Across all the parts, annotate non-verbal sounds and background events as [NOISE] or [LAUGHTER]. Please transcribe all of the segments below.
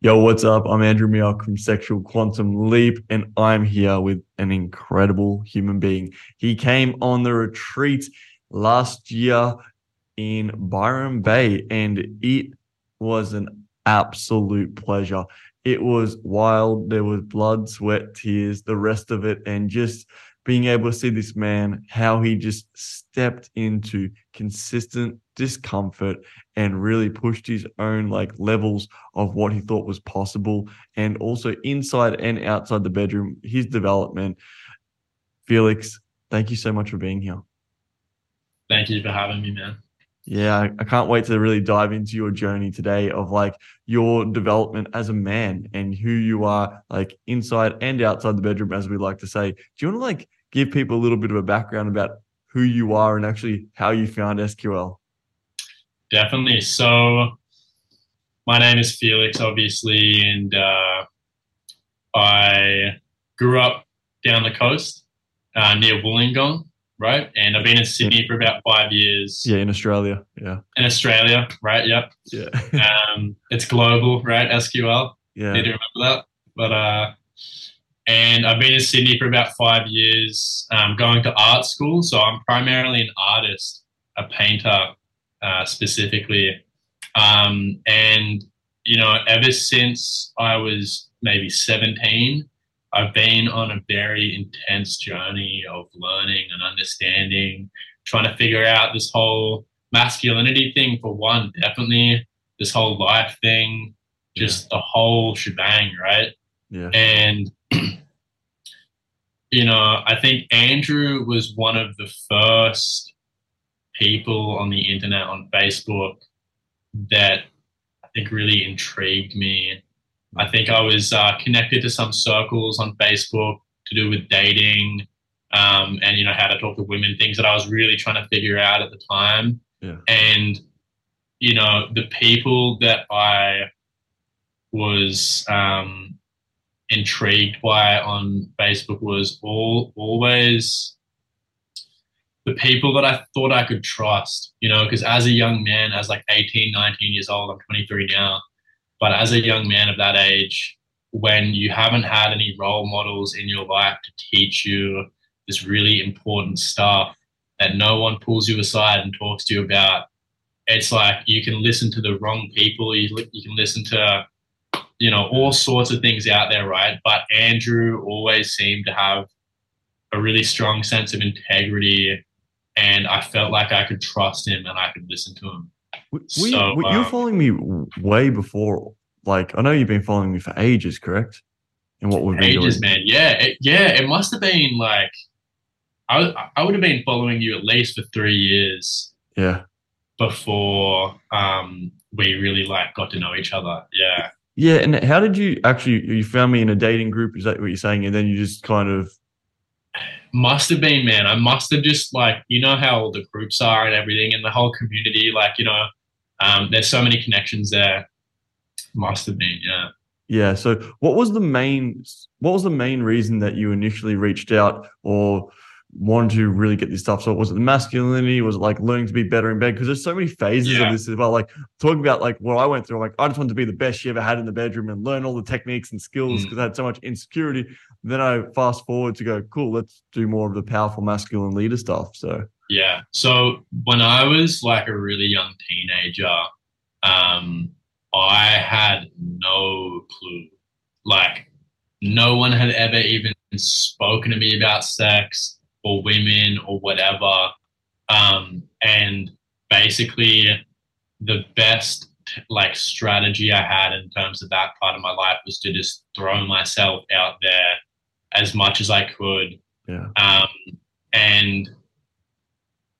Yo, what's up? I'm Andrew Mioch from Sexual Quantum Leap, and I'm here with an incredible human being. He came on the retreat last year in Byron Bay, and it was an absolute pleasure. It was wild. There was blood, sweat, tears, the rest of it, and just being able to see this man, how he just stepped into consistent discomfort and really pushed his own like levels of what he thought was possible. And also inside and outside the bedroom, his development. Felix, thank you so much for being here. Thank you for having me, man. Yeah, I can't wait to really dive into your journey today of like your development as a man and who you are, like inside and outside the bedroom, as we like to say. Do you want to like give people a little bit of a background about who you are and actually how you found SQL? Definitely. So, my name is Felix, obviously, and uh, I grew up down the coast uh, near Wollongong, right? And I've been in Sydney for about five years. Yeah, in Australia. Yeah. In Australia, right? Yep. Yeah. [LAUGHS] um, it's global, right? SQL. Yeah. Need to remember that. But uh, and I've been in Sydney for about five years, um, going to art school. So I'm primarily an artist, a painter uh, specifically. Um, and, you know, ever since I was maybe 17, I've been on a very intense journey of learning and understanding, trying to figure out this whole masculinity thing for one, definitely this whole life thing, just yeah. the whole shebang, right? Yeah. And [CLEARS THROAT] you know, I think Andrew was one of the first people on the internet on Facebook that I think really intrigued me. I think I was uh, connected to some circles on Facebook to do with dating um, and you know how to talk to women, things that I was really trying to figure out at the time. Yeah. And you know the people that I was um, intrigued by on Facebook was all always the people that I thought I could trust, you know, because as a young man, as like 18, 19 years old, I'm 23 now, but as a young man of that age, when you haven't had any role models in your life to teach you this really important stuff that no one pulls you aside and talks to you about, it's like you can listen to the wrong people, you, you can listen to you know, all sorts of things out there, right? But Andrew always seemed to have a really strong sense of integrity, and I felt like I could trust him and I could listen to him. So, you, you were um, following me way before. Like, I know you've been following me for ages, correct? And what we've ages, doing. man. Yeah, it, yeah. It must have been like I I would have been following you at least for three years. Yeah. Before um we really like got to know each other. Yeah. Yeah, and how did you actually you found me in a dating group? Is that what you're saying? And then you just kind of must have been, man. I must have just like you know how all the groups are and everything, and the whole community. Like you know, um, there's so many connections there. Must have been, yeah. Yeah. So, what was the main? What was the main reason that you initially reached out, or wanted to really get this stuff? So was it the masculinity? Was it like learning to be better in bed? Because there's so many phases yeah. of this as well. Like talking about like what I went through. Like I just wanted to be the best she ever had in the bedroom and learn all the techniques and skills because mm. I had so much insecurity. Then I fast forward to go, cool, let's do more of the powerful masculine leader stuff. So yeah. So when I was like a really young teenager, um, I had no clue. Like no one had ever even spoken to me about sex or women or whatever. Um, and basically, the best like strategy I had in terms of that part of my life was to just throw myself out there as much as I could. Yeah. Um, and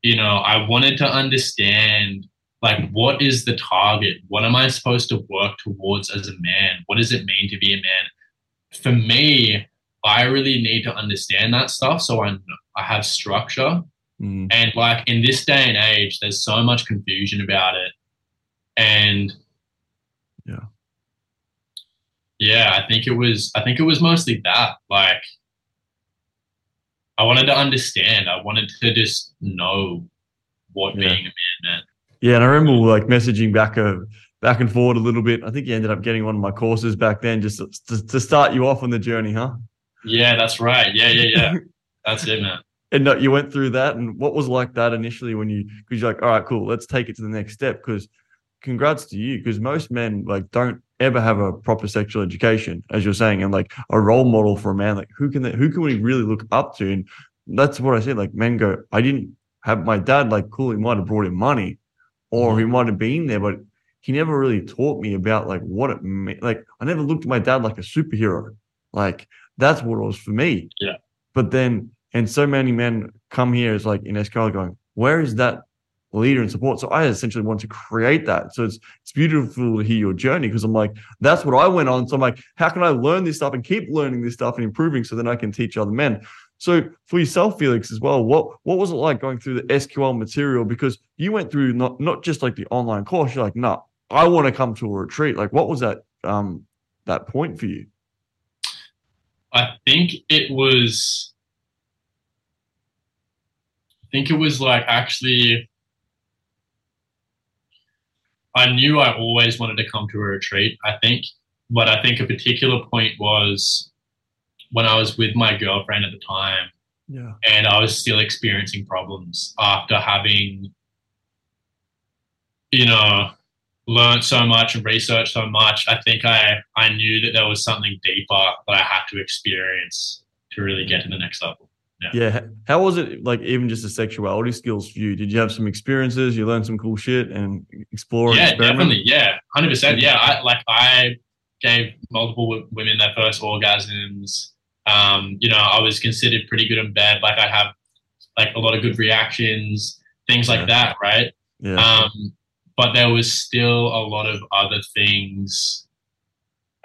you know, I wanted to understand like what is the target? What am I supposed to work towards as a man? What does it mean to be a man? For me, I really need to understand that stuff so I I have structure. Mm. And like in this day and age, there's so much confusion about it. And yeah. Yeah, I think it was I think it was mostly that. Like I wanted to understand. I wanted to just know what yeah. being a man meant. Yeah, and I remember like messaging back a back and forward a little bit. I think you ended up getting one of my courses back then just to, to start you off on the journey, huh? Yeah, that's right. Yeah, yeah, yeah. [LAUGHS] that's it, man. And no, you went through that, and what was like that initially when you because you're like, all right, cool, let's take it to the next step. Because congrats to you, because most men like don't ever have a proper sexual education, as you're saying, and like a role model for a man. Like who can they, who can we really look up to? And that's what I said. Like men go, I didn't have my dad. Like cool, he might have brought him money, or he mm-hmm. might have been there, but he never really taught me about like what it meant. Like I never looked at my dad like a superhero. Like that's what it was for me. Yeah. But then, and so many men come here as like in SQL going, where is that leader and support? So I essentially want to create that. So it's it's beautiful to hear your journey because I'm like, that's what I went on. So I'm like, how can I learn this stuff and keep learning this stuff and improving so then I can teach other men? So for yourself, Felix, as well, what what was it like going through the SQL material? Because you went through not not just like the online course. You're like, no, nah, I want to come to a retreat. Like, what was that um that point for you? I think it was. I think it was like actually. I knew I always wanted to come to a retreat. I think, but I think a particular point was when I was with my girlfriend at the time. Yeah. And I was still experiencing problems after having, you know, learned so much and researched so much. I think I I knew that there was something deeper that I had to experience to really get to the next level. Yeah. yeah. How was it like even just the sexuality skills for you? Did you have some experiences? You learned some cool shit and explore? Yeah, and definitely. Yeah. Hundred percent. Yeah. I like I gave multiple women their first orgasms. Um, you know, I was considered pretty good in bed. Like I have like a lot of good reactions, things like yeah. that, right? Yeah. Um, but there was still a lot of other things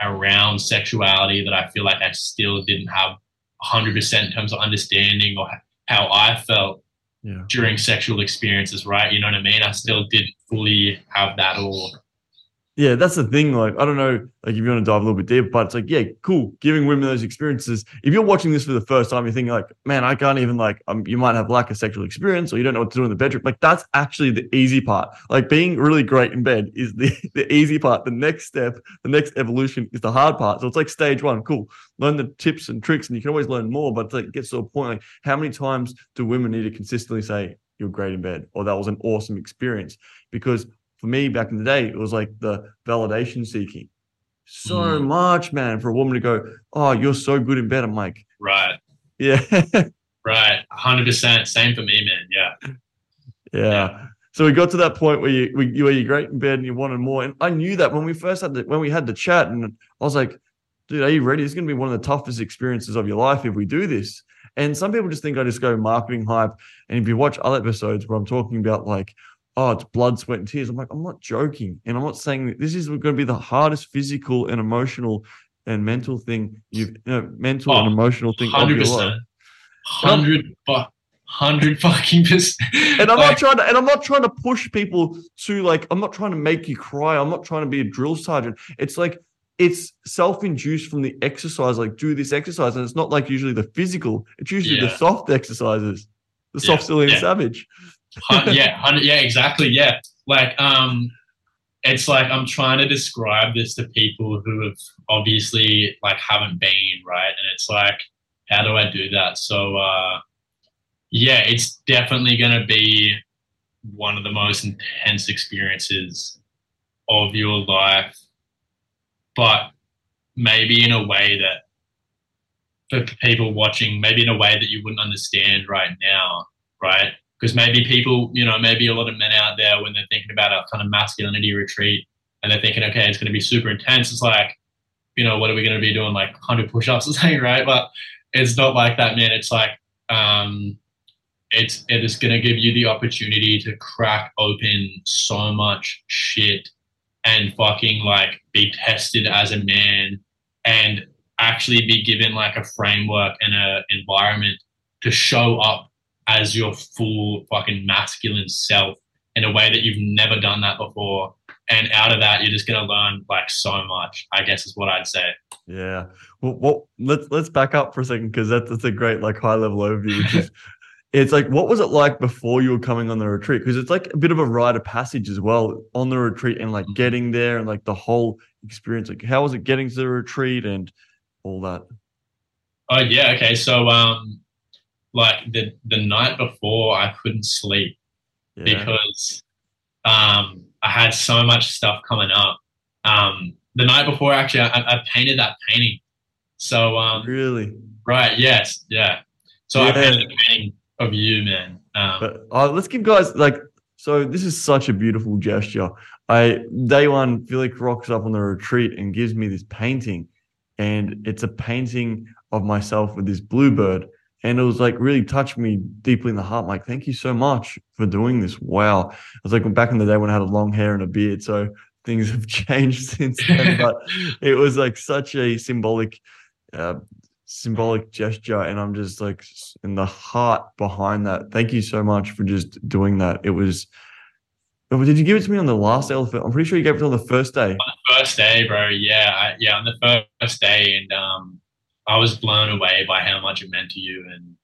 around sexuality that I feel like I still didn't have 100% in terms of understanding or how I felt yeah. during sexual experiences, right? You know what I mean? I still didn't fully have that all yeah, that's the thing. Like, I don't know, like if you want to dive a little bit deeper, but it's like, yeah, cool, giving women those experiences. If you're watching this for the first time, you're thinking like, man, I can't even like, um, you might have lack of sexual experience, or you don't know what to do in the bedroom. Like, that's actually the easy part. Like, being really great in bed is the [LAUGHS] the easy part. The next step, the next evolution is the hard part. So it's like stage one, cool. Learn the tips and tricks, and you can always learn more. But like it gets to a point like, how many times do women need to consistently say you're great in bed, or that was an awesome experience? Because for me back in the day, it was like the validation seeking. So mm. much, man, for a woman to go, Oh, you're so good in bed. I'm like, Right. Yeah. [LAUGHS] right. 100%. Same for me, man. Yeah. yeah. Yeah. So we got to that point where you where you're great in bed and you wanted more. And I knew that when we first had the when we had the chat, and I was like, dude, are you ready? It's gonna be one of the toughest experiences of your life if we do this. And some people just think I just go marketing hype. And if you watch other episodes where I'm talking about like, oh, it's blood, sweat, and tears. I'm like, I'm not joking. And I'm not saying that this is going to be the hardest physical and emotional and mental thing you've, you know, mental oh, and emotional thing 100%. of your life. Hundred, hundred fucking percent. And I'm like, not trying to, and I'm not trying to push people to like, I'm not trying to make you cry. I'm not trying to be a drill sergeant. It's like, it's self-induced from the exercise. Like, do this exercise, and it's not like usually the physical. It's usually yeah. the soft exercises, the soft, yeah, silly, and savage yeah, yeah, exactly. Yeah, like um, it's like I'm trying to describe this to people who have obviously like haven't been right, and it's like, how do I do that? So uh, yeah, it's definitely gonna be one of the most intense experiences of your life, but maybe in a way that for people watching, maybe in a way that you wouldn't understand right now, right? Because maybe people, you know, maybe a lot of men out there when they're thinking about a kind of masculinity retreat and they're thinking, okay, it's going to be super intense. It's like, you know, what are we going to be doing? Like 100 push-ups [LAUGHS] or something, right? But it's not like that, man. It's like, um, it's it is going to give you the opportunity to crack open so much shit and fucking like be tested as a man and actually be given like a framework and a environment to show up as your full fucking masculine self in a way that you've never done that before. And out of that, you're just going to learn like so much. I guess is what I'd say. Yeah. Well, well let's let's back up for a second because that's, that's a great like high level overview. Which is [LAUGHS] it's like what was it like before you were coming on the retreat because it's like a bit of a rite of passage as well on the retreat and like getting there and like the whole experience like how was it getting to the retreat and all that oh yeah okay so um like the the night before i couldn't sleep yeah. because um i had so much stuff coming up um the night before actually i, I painted that painting so um really right yes yeah so yeah. i painted a painting of you, man. Um, but uh, let's give guys like so. This is such a beautiful gesture. I day one, Felix rocks up on the retreat and gives me this painting, and it's a painting of myself with this bluebird. And it was like really touched me deeply in the heart. I'm like, thank you so much for doing this. Wow. I was like back in the day when I had a long hair and a beard. So things [LAUGHS] have changed since then. [LAUGHS] but it was like such a symbolic uh, symbolic gesture and i'm just like in the heart behind that thank you so much for just doing that it was oh, did you give it to me on the last day i'm pretty sure you gave it on the first day on the first day bro yeah I, yeah on the first day and um i was blown away by how much it meant to you and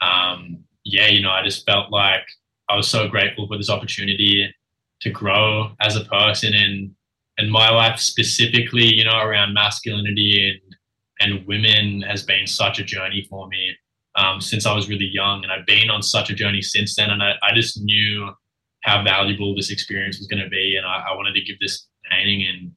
um yeah you know i just felt like i was so grateful for this opportunity to grow as a person and and my life specifically you know around masculinity and and women has been such a journey for me um, since I was really young. And I've been on such a journey since then. And I, I just knew how valuable this experience was going to be. And I, I, wanted to give this painting. And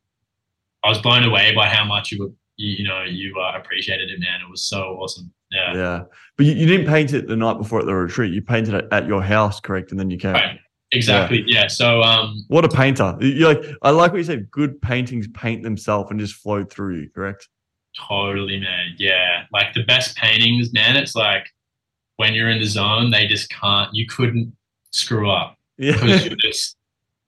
I was blown away by how much you were, you, you know, you uh, appreciated it, man. It was so awesome. Yeah. Yeah. But you, you, didn't paint it the night before at the retreat. You painted it at your house, correct? And then you came. Right. Exactly. Yeah. yeah. So, um, what a painter! You like, I like what you said. Good paintings paint themselves and just flow through you. Correct. Totally, man. Yeah. Like the best paintings, man, it's like when you're in the zone, they just can't, you couldn't screw up. Yeah. [LAUGHS] Just,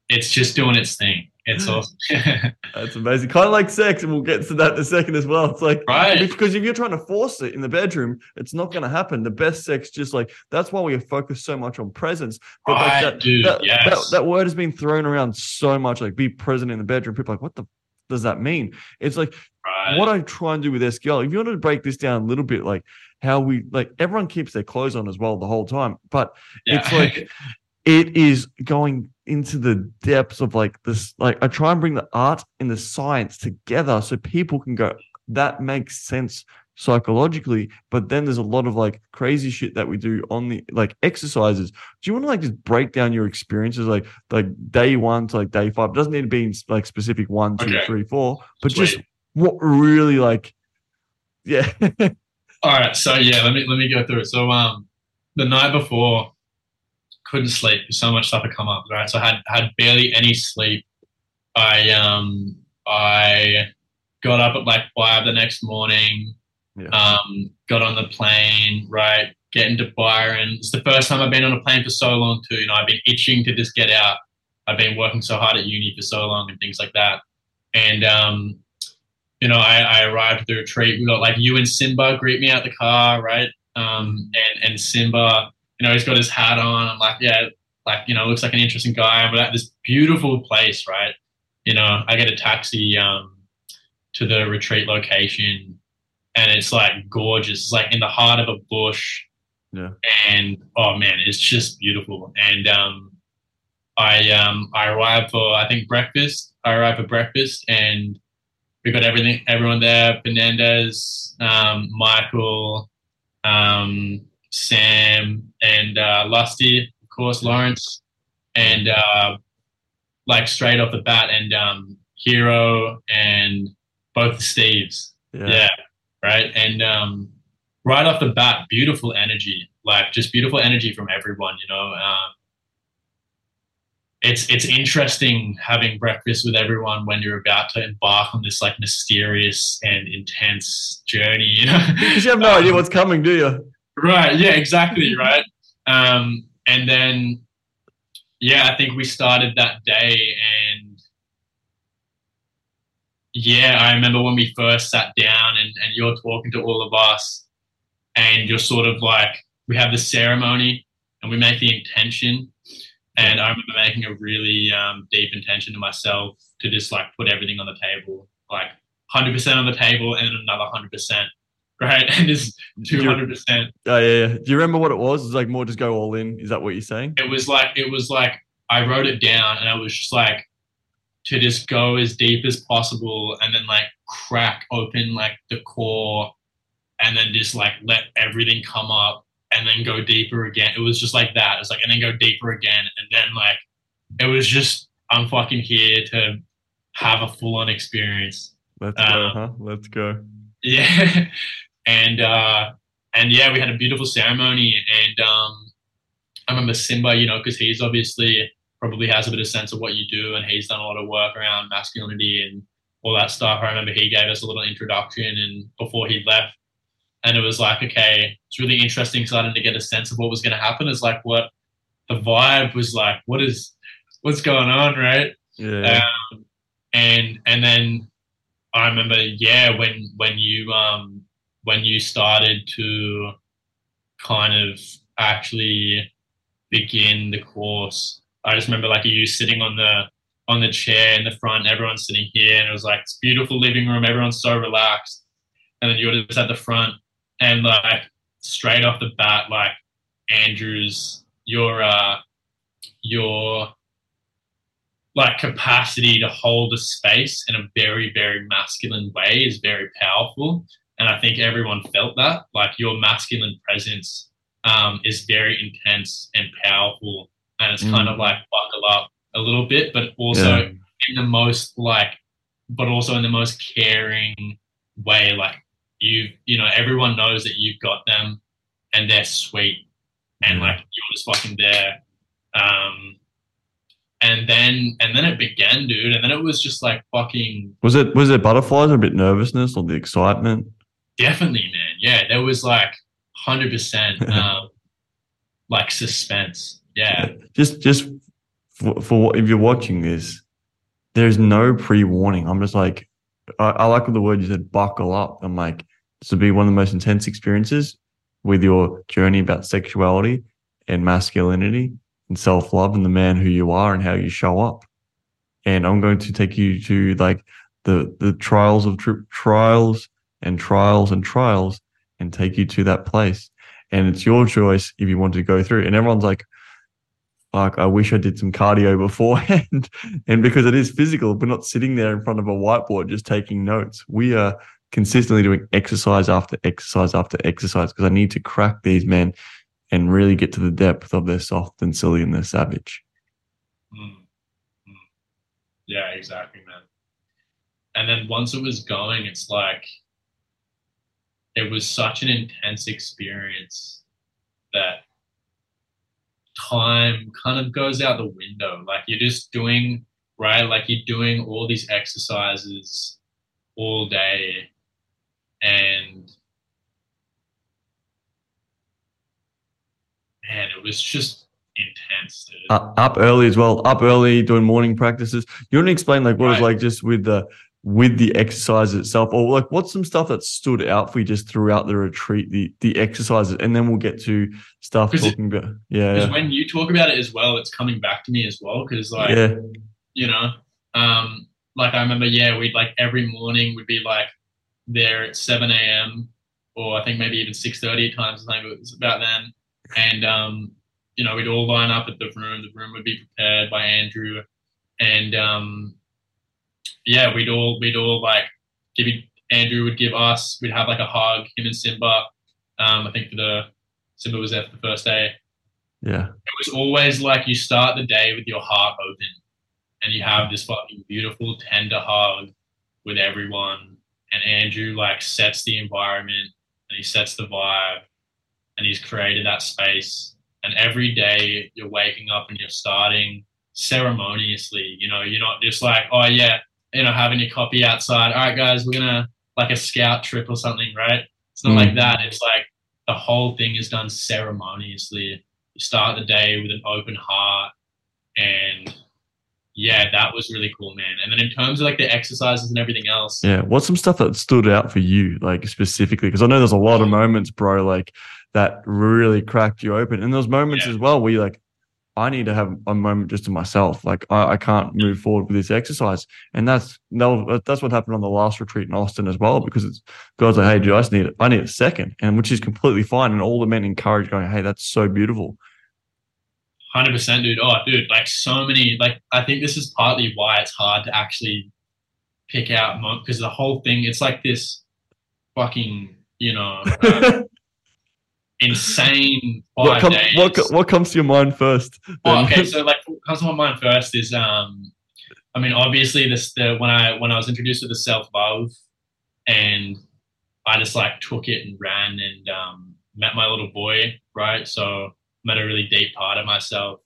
it's just doing its thing. It's [GASPS] awesome. [LAUGHS] That's amazing. Kind of like sex, and we'll get to that in a second as well. It's like, right. Because if you're trying to force it in the bedroom, it's not going to happen. The best sex, just like, that's why we focus so much on presence. But right, like that, dude, that, yes. that, that word has been thrown around so much, like be present in the bedroom. People like, what the does that mean? It's like right. what I try and do with SQL. If you want to break this down a little bit, like how we like everyone keeps their clothes on as well the whole time, but yeah. it's like [LAUGHS] it is going into the depths of like this. Like I try and bring the art and the science together so people can go. That makes sense psychologically but then there's a lot of like crazy shit that we do on the like exercises do you want to like just break down your experiences like like day one to like day five it doesn't need to be in like specific one two okay. three four but Sweet. just what really like yeah [LAUGHS] all right so yeah let me let me go through it so um the night before couldn't sleep so much stuff had come up right so i had had barely any sleep i um i got up at like five the next morning yeah. Um, got on the plane, right? Getting to Byron. It's the first time I've been on a plane for so long too. You know, I've been itching to just get out. I've been working so hard at uni for so long and things like that. And um, you know, I, I arrived at the retreat. We got like you and Simba greet me out the car, right? Um, and and Simba, you know, he's got his hat on. I'm like, yeah, like you know, looks like an interesting guy. We're at this beautiful place, right? You know, I get a taxi um, to the retreat location and it's like gorgeous. It's like in the heart of a bush. Yeah. And oh man, it's just beautiful. And um, I um, I arrived for I think breakfast. I arrived for breakfast, and we got everything, everyone there. Fernandez, um, Michael, um, Sam, and uh, Lusty, of course, Lawrence, and uh, like straight off the bat, and um, Hero and both the Steves. Yeah. yeah right? And um, right off the bat, beautiful energy, like just beautiful energy from everyone. You know, um, it's it's interesting having breakfast with everyone when you're about to embark on this like mysterious and intense journey. You know, [LAUGHS] because you have no um, idea what's coming, do you? Right. Yeah. Exactly. Right. Um, and then, yeah, I think we started that day and yeah, I remember when we first sat down and, and you're talking to all of us, and you're sort of like, we have the ceremony and we make the intention. And I remember making a really um, deep intention to myself to just like put everything on the table, like 100% on the table and another 100%. Right? [LAUGHS] And just two hundred percent. Oh yeah, yeah. Do you remember what it was? It's like more just go all in. Is that what you're saying? It was like it was like I wrote it down, and I was just like to just go as deep as possible, and then like crack open like the core, and then just like let everything come up, and then go deeper again. It was just like that. it's like and then go deeper again, and then like it was just I'm fucking here to have a full on experience. Let's go, Um, huh? Let's go. [LAUGHS] Yeah. And uh and yeah, we had a beautiful ceremony and um I remember Simba, you know, because he's obviously probably has a bit of sense of what you do and he's done a lot of work around masculinity and all that stuff. I remember he gave us a little introduction and before he left. And it was like, okay, it's really interesting starting to get a sense of what was gonna happen. It's like what the vibe was like, what is what's going on, right? Yeah. Um, and and then I remember, yeah, when when you um when you started to kind of actually begin the course, I just remember like you sitting on the on the chair in the front, everyone's sitting here, and it was like this beautiful living room, everyone's so relaxed, and then you're just at the front, and like straight off the bat, like Andrew's your uh your like capacity to hold a space in a very very masculine way is very powerful and i think everyone felt that like your masculine presence um, is very intense and powerful and it's kind Mm. of like buckle up a little bit but also Yeah. in the most like but also in the most caring way like you you know everyone knows that you've got them and they're sweet and Mm. like you're just fucking there um and then and then it began dude and then it was just like fucking Was it was it butterflies or a bit nervousness or the excitement? Definitely man yeah there was like 100% [LAUGHS] um like suspense yeah Just just for, for if you're watching this, there's no pre-warning. I'm just like, I, I like the word you said, buckle up. I'm like, this will be one of the most intense experiences with your journey about sexuality and masculinity and self-love and the man who you are and how you show up. And I'm going to take you to like the the trials of tri- trials and trials and trials and take you to that place. And it's your choice if you want to go through. And everyone's like, fuck, I wish I did some cardio [LAUGHS] beforehand. and because it is physical, we're not sitting there in front of a whiteboard just taking notes. We are consistently doing exercise after exercise after exercise because I need to crack these men and really get to the depth of their soft and silly and their savage. Mm. Mm. yeah exactly man and then once it was going it's like it was such an intense experience that time kind of goes out the window. Like you're just doing, right? Like you're doing all these exercises all day and man, it was just intense. Uh, up early as well, up early doing morning practices. You want to explain like what it's Right. like just with the with the exercise itself, or like what's some stuff that stood out for you just throughout the retreat, the the exercises, and then we'll get to stuff it- talking about yeah, Because when you talk about it as well, it's coming back to me as well. Because like yeah. you know, um, like I remember, yeah, we'd like every morning we'd be like there at seven a.m. or I think maybe even six thirty at times. I think it was about then, and um, you know, we'd all line up at the room. The room would be prepared by Andrew, and um, yeah, we'd all we'd all like give Andrew would give us. We'd have like a hug. Him and Simba. Um, I think the Simba was there for the first day Yeah. it was always like you start the day with your heart open and you have this fucking beautiful tender hug with everyone and andrew like sets the environment and he sets the vibe and he's created that space and every day you're waking up and you're starting ceremoniously you know you're not just like oh yeah you know having your copy outside all right guys we're gonna like a scout trip or something right it's not Mm. like that it's like the whole thing is done ceremoniously you start the day with an open heart and yeah that was really cool man and then in terms of like the exercises and everything else Yeah. What's some stuff that stood out for you, like specifically? Because I know there's a lot of moments, bro, like that really cracked you open. And those moments Yeah. as well where you're like, I need to have a moment just to myself. Like I, I can't move forward with this exercise, and that's no, that's what happened on the last retreat in Austin as well. Because it's guys like, hey, dude, I just need I need a second, and which is completely fine. And all the men encourage, going, hey, that's so beautiful. Hundred percent, dude. Oh, dude, like so many. Like I think this is partly why it's hard to actually pick out because the whole thing. It's like this fucking, you know. Uh, [LAUGHS] insane what, come, what, what, comes to your mind first? Oh, okay, [LAUGHS] so like what comes to my mind first is um, I mean, obviously this the when I when I was introduced to the self love, and I just like took it and ran and um, met my little boy, right? So met a really deep part of myself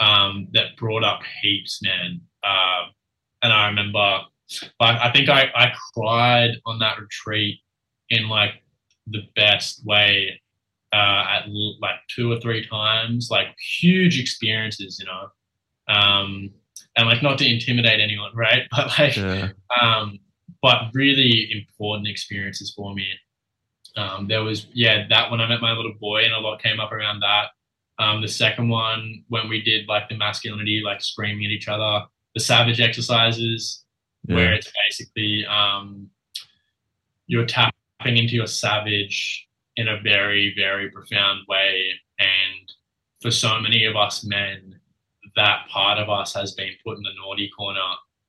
um, that brought up heaps, man. Uh, and I remember, like, I think I I cried on that retreat in like the best way uh, at like two or three times, like huge experiences, you know. Um, and like not to intimidate anyone, right? [LAUGHS] But like, yeah. um, but really important experiences for me. Um, there was yeah that when I met my little boy, and a lot came up around that. Um, the second one when we did like the masculinity, like screaming at each other, the savage exercises, yeah. where it's basically um, you're tapping into your savage in a very, very profound way. And for so many of us men, that part of us has been put in the naughty corner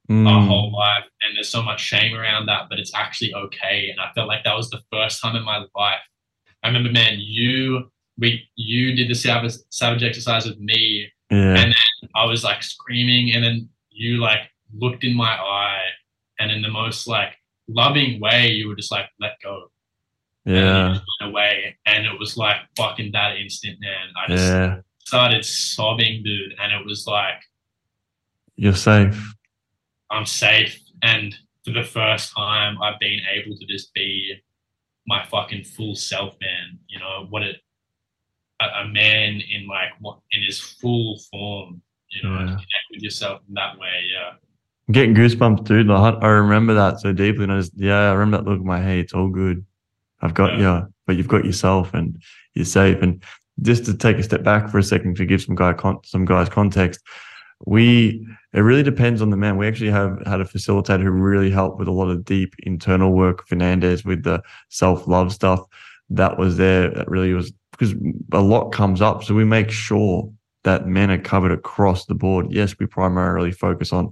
mm. our whole life. And there's so much shame around that, but it's actually okay. And I felt like that was the first time in my life. I remember, man, you we you did the savage, savage exercise with me. Yeah. And then I was like screaming, and then you like looked in my eye, and in the most like loving way, you were just like, let go. Yeah. away, and it was like fucking that instant, man. I just yeah. started sobbing, dude, and it was like, "You're safe." I'm safe, and for the first time, I've been able to just be my fucking full self, man. You know what it a, a man in like what in his full form. You know, yeah. connect with yourself in that way. Yeah. I'm getting goosebumps, dude. I remember that so deeply, and I just yeah, I remember that look in my head. It's all good. I've got yeah. you, but you've got yourself and you're safe. And just to take a step back for a second to give some guy con- some guys context, we it really depends on the man. We actually have had a facilitator who really helped with a lot of deep internal work. Fernandez with the self love stuff that was there. That really was because a lot comes up, so we make sure that men are covered across the board. Yes, we primarily focus on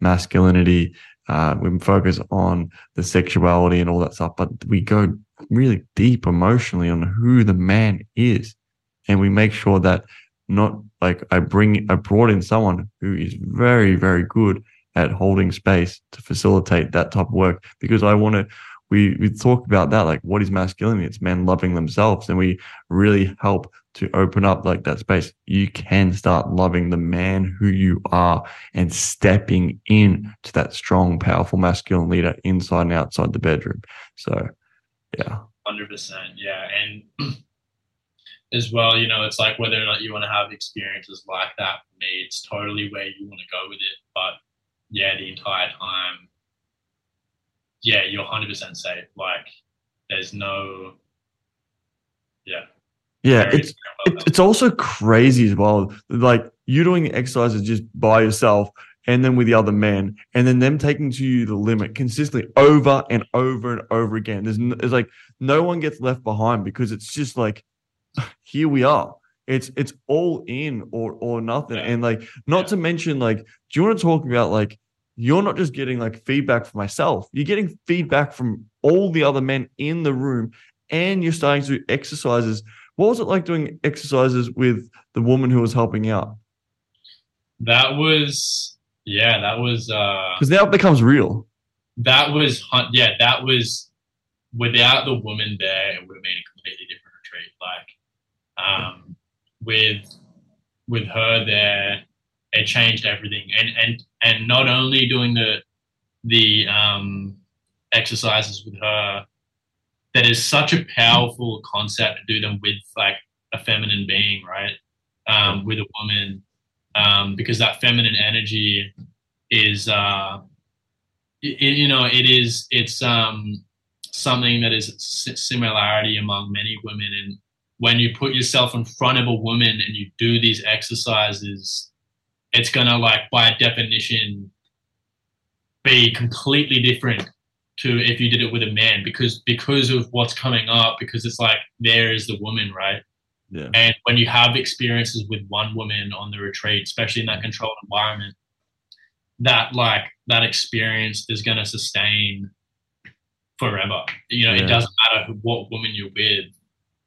masculinity. Uh, we focus on the sexuality and all that stuff, but we go really deep emotionally on who the man is. And we make sure that not like I bring, I brought in someone who is very, very good at holding space to facilitate that type of work because I want to, we, we talk about that, like what is masculinity? It's men loving themselves. And we really help to open up like that space. You can start loving the man who you are and stepping in to that strong, powerful masculine leader inside and outside the bedroom. So yeah. Hundred percent. Yeah, and [CLEARS THROAT] as well, you know, it's like whether or not you want to have experiences like that. For me, it's totally where you want to go with it. But yeah, the entire time, yeah, you're hundred percent safe. Like, there's no, yeah. Yeah, it's it's also crazy as well. Like you doing exercises just by yourself and then with the other man, and then them taking to you the limit consistently over and over and over again. There's, there's like no one gets left behind because it's just like [SIGHS] here we are. It's it's all in or or nothing. Yeah. And like not yeah. to mention like, do you want to talk about like you're not just getting like feedback from myself, you're getting feedback from all the other men in the room, and you're starting to do exercises. What was it like doing exercises with the woman who was helping out? That was yeah, that was uh because now it becomes real. That was yeah, that was without the woman there, it would have been a completely different retreat. Like um with with her there, it changed everything. And and and not only doing the the um exercises with her, that is such a powerful concept to do them with like a feminine being, right? Um, with a woman um, because that feminine energy is, uh, it, you know, it is it's um, something that is similarity among many women, and when you put yourself in front of a woman and you do these exercises, it's gonna like by definition be completely different to if you did it with a man because because of what's coming up because it's like there is the woman right Yeah. and when you have experiences with one woman on the retreat especially in that mm. controlled environment that like that experience is going to sustain forever. You know Yeah. it doesn't matter who- what woman you're with.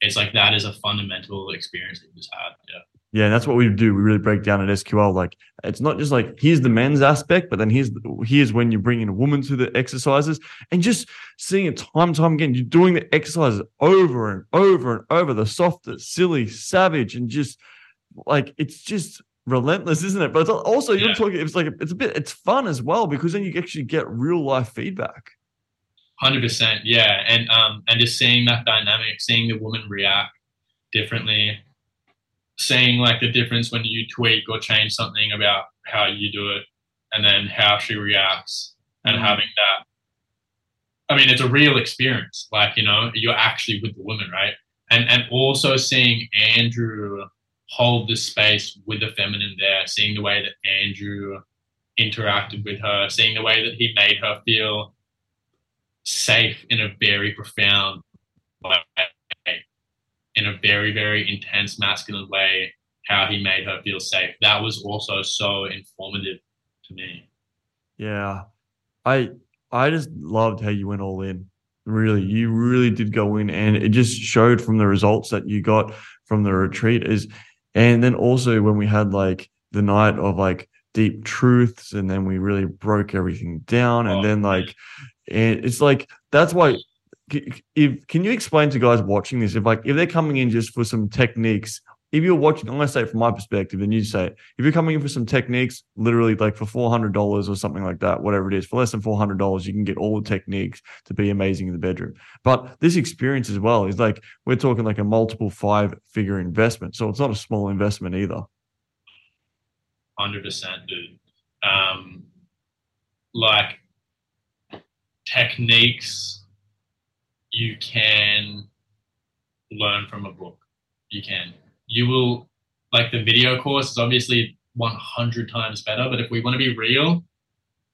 It's like that is a fundamental experience that you just had. Yeah Yeah, and that's what we do. We really break down at SQL. Like it's not just like here's the men's aspect, but then here's here's when you bring in a woman to the exercises and just seeing it time and time again. You're doing the exercises over and over and over. The soft, the silly, savage, and just like it's just relentless, isn't it? But it's also you're Yeah. talking. It's like it's a bit. It's fun as well because then you actually get real life feedback. Hundred percent, yeah, and um, and just seeing that dynamic, seeing the woman react differently, seeing like the difference when you tweak or change something about how you do it, and then how she reacts, and Mhm. having that. I mean, it's a real experience. Like you know, you're actually with the woman, right? And and also seeing Andrew hold the space with the feminine there, seeing the way that Andrew interacted with her, seeing the way that he made her feel safe in a very profound way, in a very, very intense masculine way, how he made her feel safe. That was also so informative to me. Yeah. I I just loved how you went all in. Really, you really did go in and it just showed from the results that you got from the retreat is and then also when we had like the night of like deep truths and then we really broke everything down and Oh, then like and it's like that's why if can you explain to guys watching this if like if they're coming in just for some techniques if you're watching, I'm gonna say it from my perspective, and you say it. If you're coming in for some techniques, literally like for four hundred dollars or something like that, whatever it is, for less than four hundred dollars, you can get all the techniques to be amazing in the bedroom. But this experience as well is like we're talking like a multiple five figure investment, so it's not a small investment either. Hundred percent, dude. Um, like techniques, you can learn from a book. You can. You will like the video course is obviously 100 times better. But if we want to be real,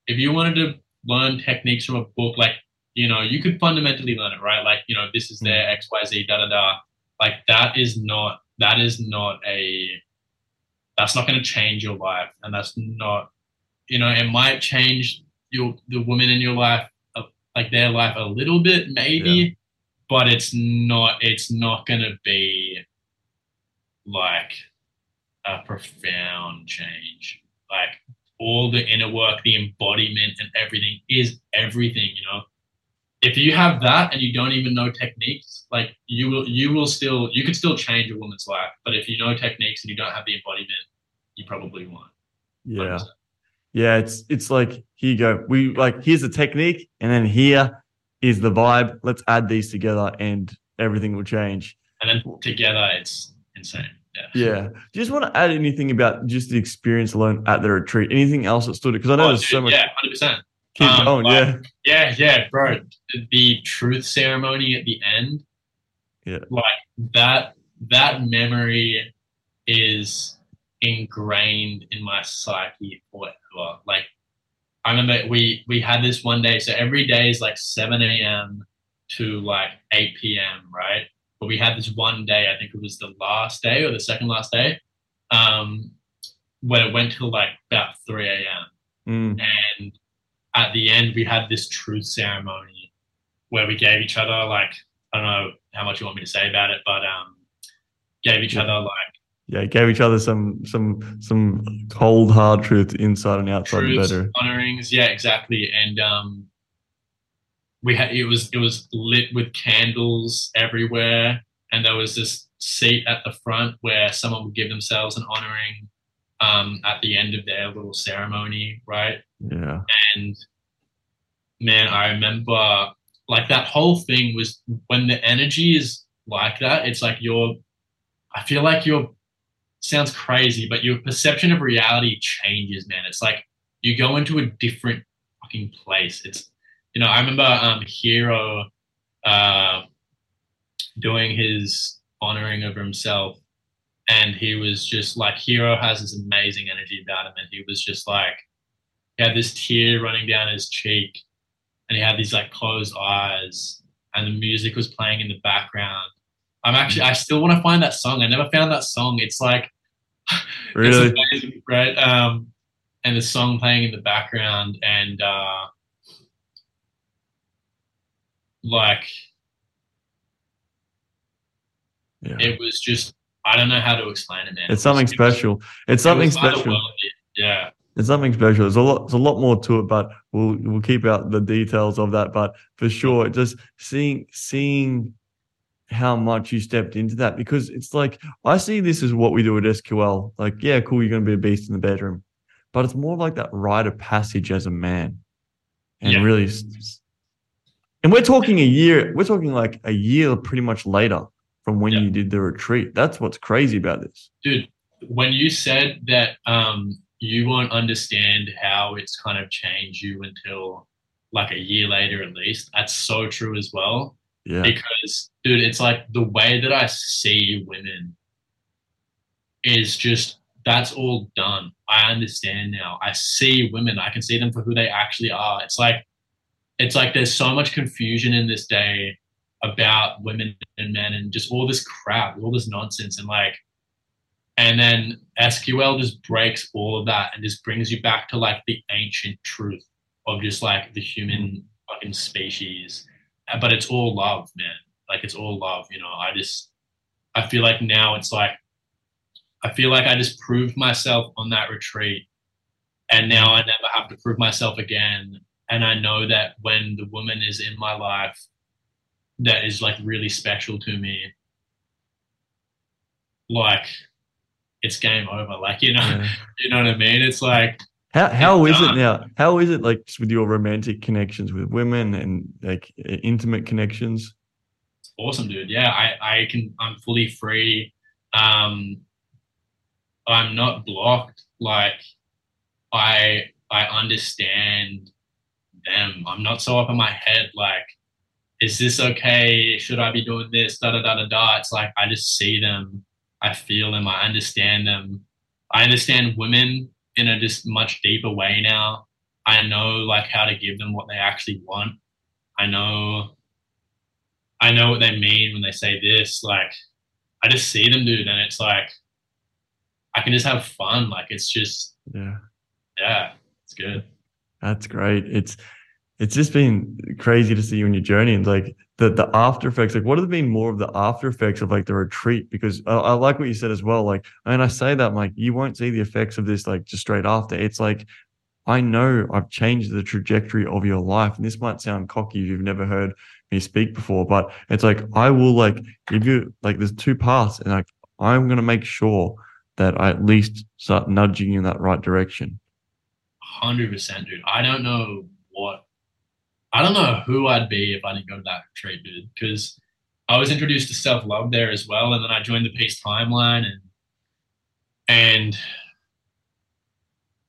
if you wanted to learn techniques from a book, like you know, you could fundamentally learn it, right? Like you know, this is their mm. X Y Z da da da. Like that is not that is not a that's not going to change your life, and that's not you know, it might change your the woman in your life, like their life a little bit, maybe, Yeah. but it's not it's not going to be like a profound change. Like all the inner work, the embodiment, and everything is everything. You know, if you have that and you don't even know techniques, like you will you will still you could still change a woman's life. But if you know techniques and you don't have the embodiment, you probably won't. Yeah. Yeah, it's it's like here you go. We like here's the technique, and then here is the vibe. Let's add these together, and everything will change. And then together, it's insane. Yeah. Yeah. Do you just want to add anything about just the experience alone at the retreat? Anything else that stood it? Because I know Oh, there's dude, so much. Yeah, hundred percent. Keep um, going. like- yeah. Yeah, yeah, bro. The truth ceremony at the end. Yeah. Like that that memory is ingrained in my psyche forever. Like I remember we we had this one day, so every day is like seven AM to like eight PM, right? But we had this one day, I think it was the last day or the second last day, um, where it went till like about three AM Mm. and at the end we had this truth ceremony where we gave each other like I don't know how much you want me to say about it, but um, gave each Yeah. other like Yeah. Gave each other some some some cold hard truth inside and outside the truths, bedroom. honorings. Yeah, exactly. And um, we had it was it was lit with candles everywhere, and there was this seat at the front where someone would give themselves an honoring um, at the end of their little ceremony, right? Yeah. and man i remember like that whole thing was when the energy is like that it's like you're i feel like your sounds crazy but your perception of reality changes man it's like you go into a different fucking place it's you know i remember um hero uh doing his honoring of himself. And he was just like, Hero has this amazing energy about him. And he was just like, he had this tear running down his cheek. And he had these like closed eyes. And the music was playing in the background. I'm actually, I still want to find that song. I never found that song. It's like, [LAUGHS] Really? it's amazing, right? Um, and the song playing in the background. And, uh, like, Yeah. it was just I don't know how to explain it, man. It's something It was- special. It's something was special. Yeah, It's something special. There's a lot. There's a lot more to it, but we'll we'll keep out the details of that. But for sure, just seeing seeing how much you stepped into that because it's like I see this as what we do at SQL. Like, yeah, cool, you're going to be a beast in the bedroom, but it's more like that rite of passage as a man, and Yeah. really. And we're talking a year. We're talking like a year, pretty much later from when Yeah. you did the retreat. That's what's crazy about this. dude. When you said that um, you won't understand how it's kind of changed you until like a year later, at least, that's so true as well. Yeah, Because, dude, it's like the way that I see women is just that's all done. I understand now. I see women. I can see them for who they actually are. It's like it's like there's so much confusion in this day about women and men and just all this crap, all this nonsense, and like, and then SQL just breaks all of that and just brings you back to like the ancient truth of just like the human fucking species. But it's all love, man. Like it's all love. You know, I just I feel like now it's like I feel like I just proved myself on that retreat, and now I never have to prove myself again. And I know that when the woman is in my life that is like really special to me, like it's game over. Like you know, yeah. [LAUGHS] you know what I mean? It's like How how is it now? How is it like just with your romantic connections with women and like intimate connections? awesome, dude. Yeah, I I can I'm fully free. Um, I'm not blocked. Like I I understand them. I'm not so up in my head. Like, is this okay? Should I be doing this? Da da da da da. It's like I just see them. I feel them. I understand them. I understand women in a just much deeper way now. I know like how to give them what they actually want. I know I know what they mean when they say this. Like I just see them, dude, and it's like I can just have fun. Like it's just Yeah, yeah, it's good. that's great. It's it's just been crazy to see you on your journey and like the the after effects. Like, what have been more of the after effects of like the retreat? Because I, I like what you said as well. Like, and I say that like you won't see the effects of this like just straight after. It's like I know I've changed the trajectory of your life, and this might sound cocky if you've never heard me speak before, but it's like I will like give you like there's two paths, and like I'm gonna make sure that I at least start nudging you in that right direction. Hundred percent, dude. I don't know I don't know who I'd be if I didn't go to that retreat, dude. Because I was introduced to self love there as well, and then I joined the Peace Timeline, and and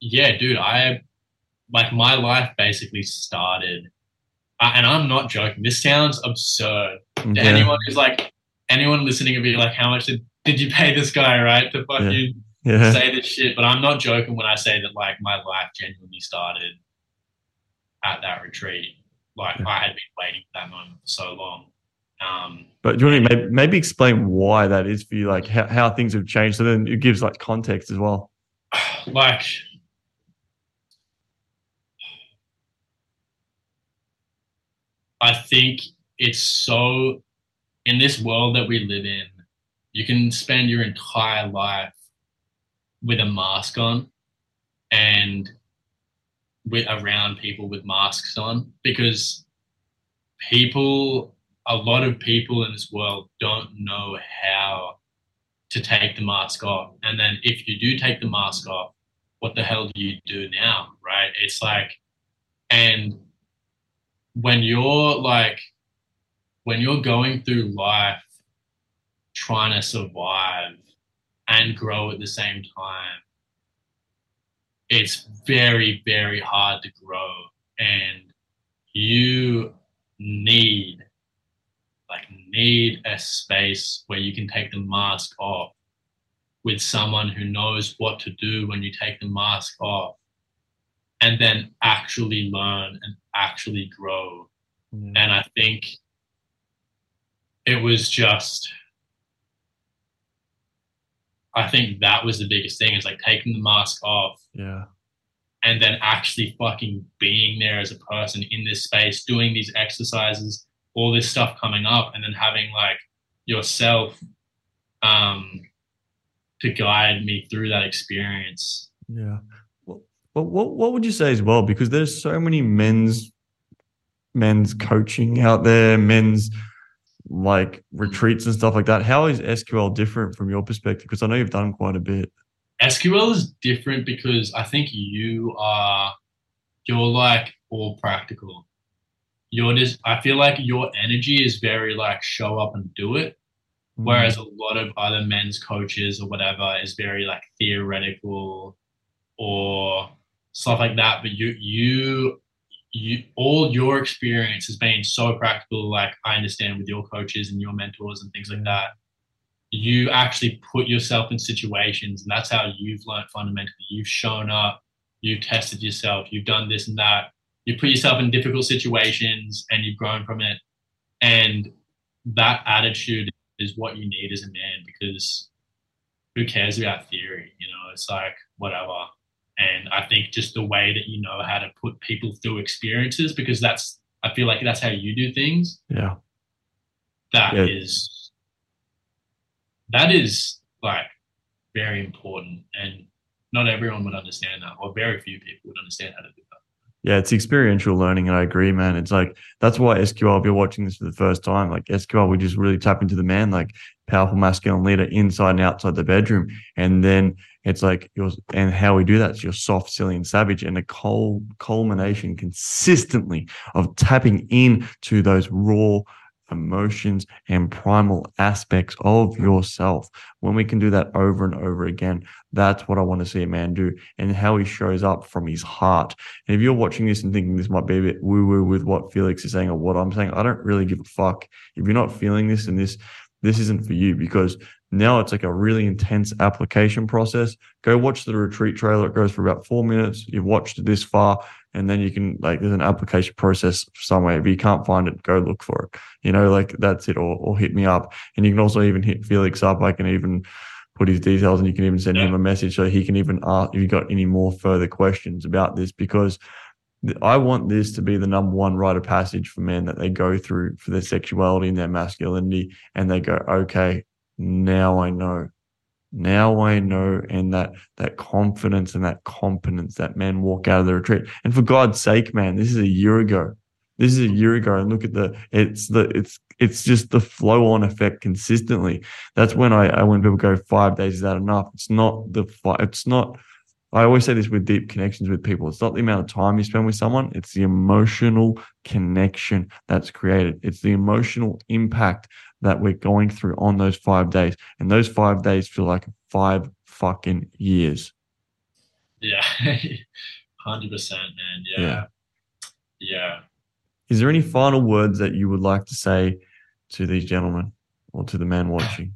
yeah, dude, I like my life basically started, uh, and I'm not joking. This sounds absurd to Yeah. anyone who's like anyone listening would be like, how much did, did you pay this guy, right, to fucking Yeah. say this shit? But I'm not joking when I say that like my life genuinely started at that retreat. Like Yeah. I had been waiting for that moment for so long. Um, But do you want to maybe, maybe explain why that is for you, like how, how things have changed? So then it gives like context as well. [SIGHS] like I think it's so in this world that we live in, you can spend your entire life with a mask on and with around people with masks on because people a lot of people in this world don't know how to take the mask off. And then if you do take the mask off what the hell do you do now right? It's like and when you're like when you're going through life trying to survive and grow at the same time it's very very hard to grow and you need like need a space where you can take the mask off with someone who knows what to do when you take the mask off and then actually learn and actually grow. Yeah. And I think it was just, I think that was the biggest thing is like taking the mask off yeah. and then actually fucking being there as a person in this space, doing these exercises, all this stuff coming up, and then having like yourself um, to guide me through that experience. Yeah. Well, what what would you say as well? Because there's so many men's men's coaching out there, men's like retreats and stuff like that. How is SQL different from your perspective? Because I know you've done quite a bit. SQL is different because I think you are you're like all practical. You're just I feel like your energy is very like show up and do it. Mm-hmm. Whereas a lot of other men's coaches or whatever is very like theoretical or stuff like that. But you you you all your experience has been so practical, like I understand with your coaches and your mentors and things like that. You actually put yourself in situations, and that's how you've learned fundamentally. You've shown up, you've tested yourself, you've done this and that. You put yourself in difficult situations and you've grown from it. And that attitude is what you need as a man because who cares about theory? You know, it's like whatever. And I think just the way that you know how to put people through experiences, because that's I feel like that's how you do things. Yeah. That Yeah. is that is like very important and not everyone would understand that or very few people would understand how to do. Yeah, it's experiential learning, and I agree, man. It's like that's why SQL. If you're watching this for the first time, like SQL, we just really tap into the man, like powerful masculine leader inside and outside the bedroom, and then it's like your and how we do that is you're soft, silly, and savage, and a cul- culmination consistently of tapping in to those raw emotions and primal aspects of yourself. When we can do that over and over again, that's what I want to see a man do, and how he shows up from his heart. And if you're watching this and thinking this might be a bit woo woo with what Felix is saying or what I'm saying, I don't really give a fuck. If you're not feeling this and this, this isn't for you because now it's like a really intense application process. Go watch the retreat trailer. It goes for about four minutes. You've watched it this far, and then you can like there's an application process somewhere. If you can't find it, go look for it. You know, like that's it, or or hit me up. And you can also even hit Felix up. I can even put his details and you can even send him a message so he can even ask if you got any more further questions about this because I want this to be the number one rite of passage for men that they go through for their sexuality and their masculinity and they go, okay, now I know. Now I know, and that that confidence and that competence that men walk out of the retreat. And for God's sake, man, this is a year ago. This is a year ago, and look at the it's the it's it's just the flow on effect consistently. That's when I, I when people go five days is that enough? It's not the it's not. I always say this with deep connections with people. It's not the amount of time you spend with someone. It's the emotional connection that's created. It's the emotional impact that we're going through on those five days. And those five days feel like five fucking years. Yeah. [LAUGHS] Hundred percent, man. Yeah. Yeah. Yeah. Is there any final words that you would like to say to these gentlemen or to the man watching?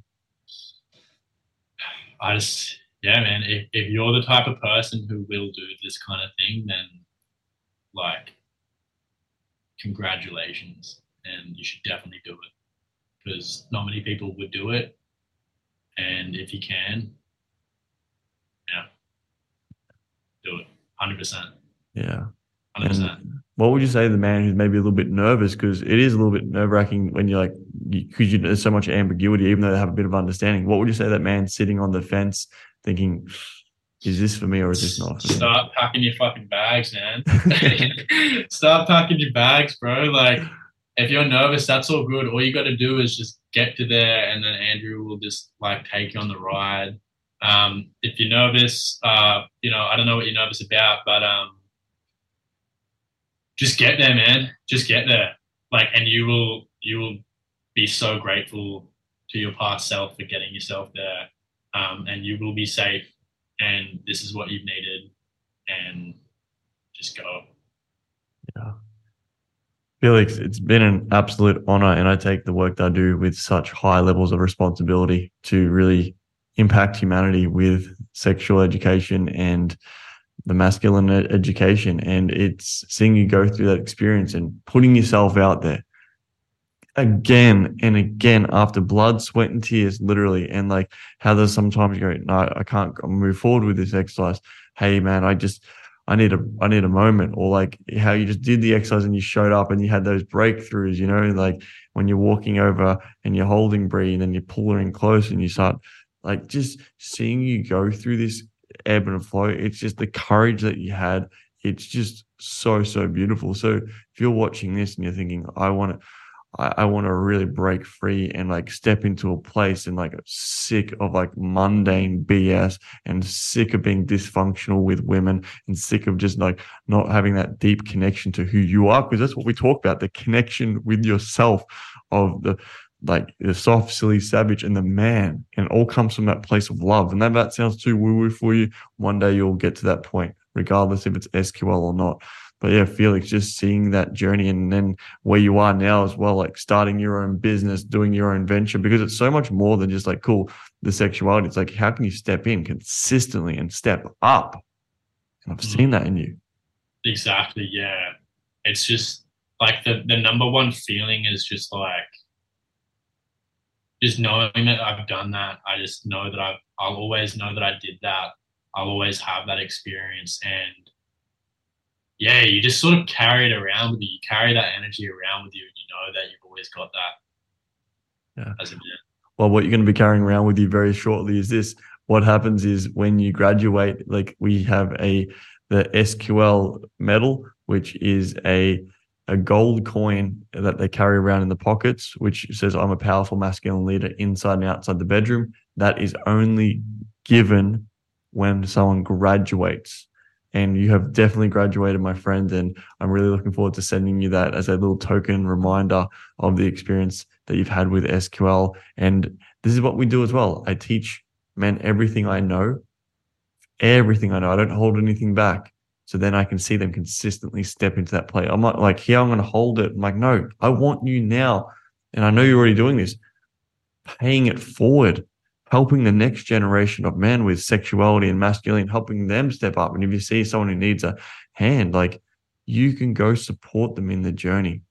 [SIGHS] I just yeah, man, if, if you're the type of person who will do this kind of thing, then like congratulations. And you should definitely do it. Because not many people would do it. And if you can, yeah. Do it. Hundred percent. Yeah. Hundred percent. And what would you say to the man who's maybe a little bit nervous? Because it is a little bit nerve wracking when you're like, because you, there's so much ambiguity, even though they have a bit of understanding. What would you say to that man sitting on the fence thinking, is this for me or is this not for me? Start packing your fucking bags, man. [LAUGHS] Start packing your bags, bro. Like, if you're nervous, that's all good. All you got to do is just get to there, and then Andrew will just like take you on the ride. Um, if you're nervous, uh, you know, I don't know what you're nervous about, but um, just get there, man. Just get there. Like, and you will, you will be so grateful to your past self for getting yourself there, um, and you will be safe. And this is what you've needed, and just go. Felix, it's been an absolute honor, and I take the work that I do with such high levels of responsibility to really impact humanity with sexual education and the masculine education. And it's seeing you go through that experience and putting yourself out there again and again after blood, sweat, and tears, literally. And like how there's sometimes you go, no, I can't move forward with this exercise. Hey, man, I just, I need a, I need a moment. Or like how you just did the exercise and you showed up and you had those breakthroughs, you know, like when you're walking over and you're holding Bree and then you pull her in close and you start like just seeing you go through this ebb and flow. It's just the courage that you had. It's just so, so beautiful. So if you're watching this and you're thinking, I want to, I, I want to really break free and like step into a place and like sick of like mundane BS and sick of being dysfunctional with women and sick of just like not having that deep connection to who you are. Because that's what we talk about the connection with yourself of the, like the soft, silly savage and the man. And all comes from that place of love. And that, that sounds too woo woo for you. One day you'll get to that point, regardless if it's SQL or not but yeah, Felix, just seeing that journey and then where you are now as well, like starting your own business, doing your own venture, because it's so much more than just like, cool, the sexuality. It's like, how can you step in consistently and step up? And I've mm-hmm. seen that in you. Exactly. Yeah. It's just like the, the number one feeling is just like, just knowing that I've done that. I just know that I've, I'll always know that I did that. I'll always have that experience. And yeah, you just sort of carry it around with you. You carry that energy around with you, and you know that you've always got that. Yeah. As a man. Well, what you're going to be carrying around with you very shortly is this. What happens is when you graduate, like we have a the SQL medal, which is a a gold coin that they carry around in the pockets, which says I'm a powerful masculine leader inside and outside the bedroom. That is only given when someone graduates and you have definitely graduated, my friend. And I'm really looking forward to sending you that as a little token reminder of the experience that you've had with SQL. And this is what we do as well. I teach men everything I know, everything I know. I don't hold anything back. So then I can see them consistently step into that play. I'm not like, here, I'm going to hold it. I'm like, no, I want you now. And I know you're already doing this, paying it forward helping the next generation of men with sexuality and masculinity, helping them step up. And if you see someone who needs a hand, like you can go support them in the journey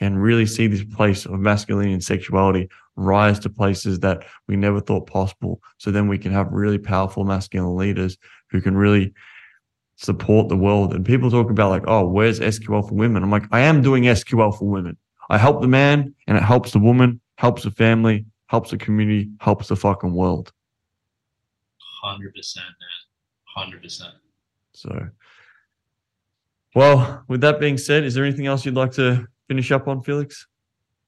and really see this place of masculinity and sexuality rise to places that we never thought possible. So then we can have really powerful masculine leaders who can really support the world. And people talk about like, oh, where's SQL for women? I'm like, I am doing SQL for women. I help the man and it helps the woman, helps the family, helps the community, helps the fucking world. Hundred percent, man. Hundred percent. So, well, with that being said, is there anything else you'd like to finish up on, Felix?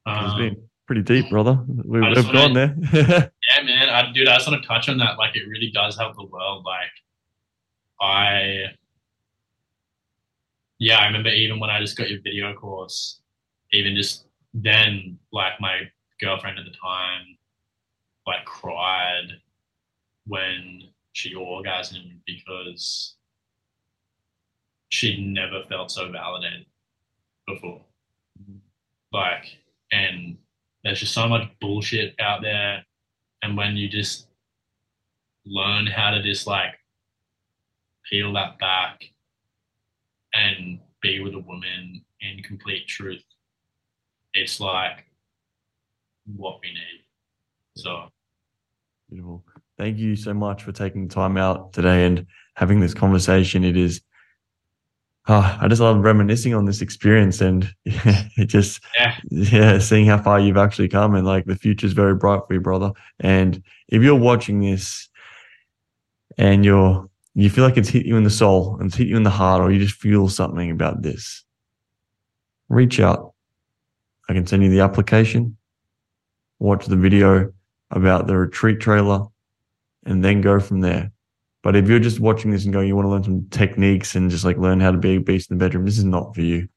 Um, it's been pretty deep, brother. We, have gone there. [LAUGHS] yeah, man. I, dude, I just want to touch on that. Like, it really does help the world. Like, I, yeah, I remember even when I just got your video course, even just then, like, my girlfriend at the time like cried when she orgasmed because she'd never felt so validated before. Mm-hmm. Like, and there's just so much bullshit out there. And when you just learn how to just like peel that back and be with a woman in complete truth, it's like what we need. So beautiful. Thank you so much for taking the time out today and having this conversation. It is oh, I just love reminiscing on this experience and [LAUGHS] it just yeah. yeah, seeing how far you've actually come and like the future is very bright for you, brother. And if you're watching this and you're you feel like it's hit you in the soul and it's hit you in the heart, or you just feel something about this, reach out. I can send you the application watch the video about the retreat trailer, and then go from there. But if you're just watching this and going, you want to learn some techniques and just like learn how to be a beast in the bedroom, this is not for you.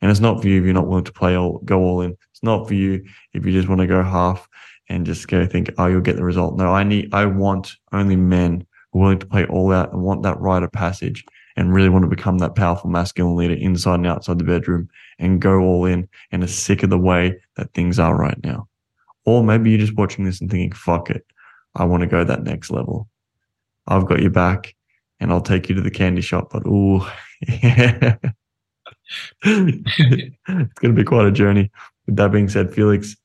And it's not for you if you're not willing to play all, go all in. It's not for you if you just want to go half and just go think, oh, you'll get the result. No, I need, I want only men who are willing to play all out and want that rite of passage. and really want to become that powerful masculine leader inside and outside the bedroom and go all in and are sick of the way that things are right now. Or maybe you're just watching this and thinking, fuck it, I want to go that next level. I've got your back and I'll take you to the candy shop. But oh, yeah. [LAUGHS] it's going to be quite a journey. With that being said, Felix,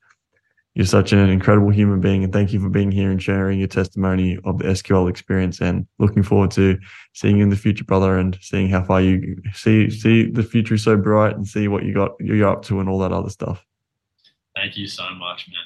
you're such an incredible human being, and thank you for being here and sharing your testimony of the SQL experience. And looking forward to seeing you in the future, brother, and seeing how far you see see the future so bright, and see what you got you're up to, and all that other stuff. Thank you so much, man.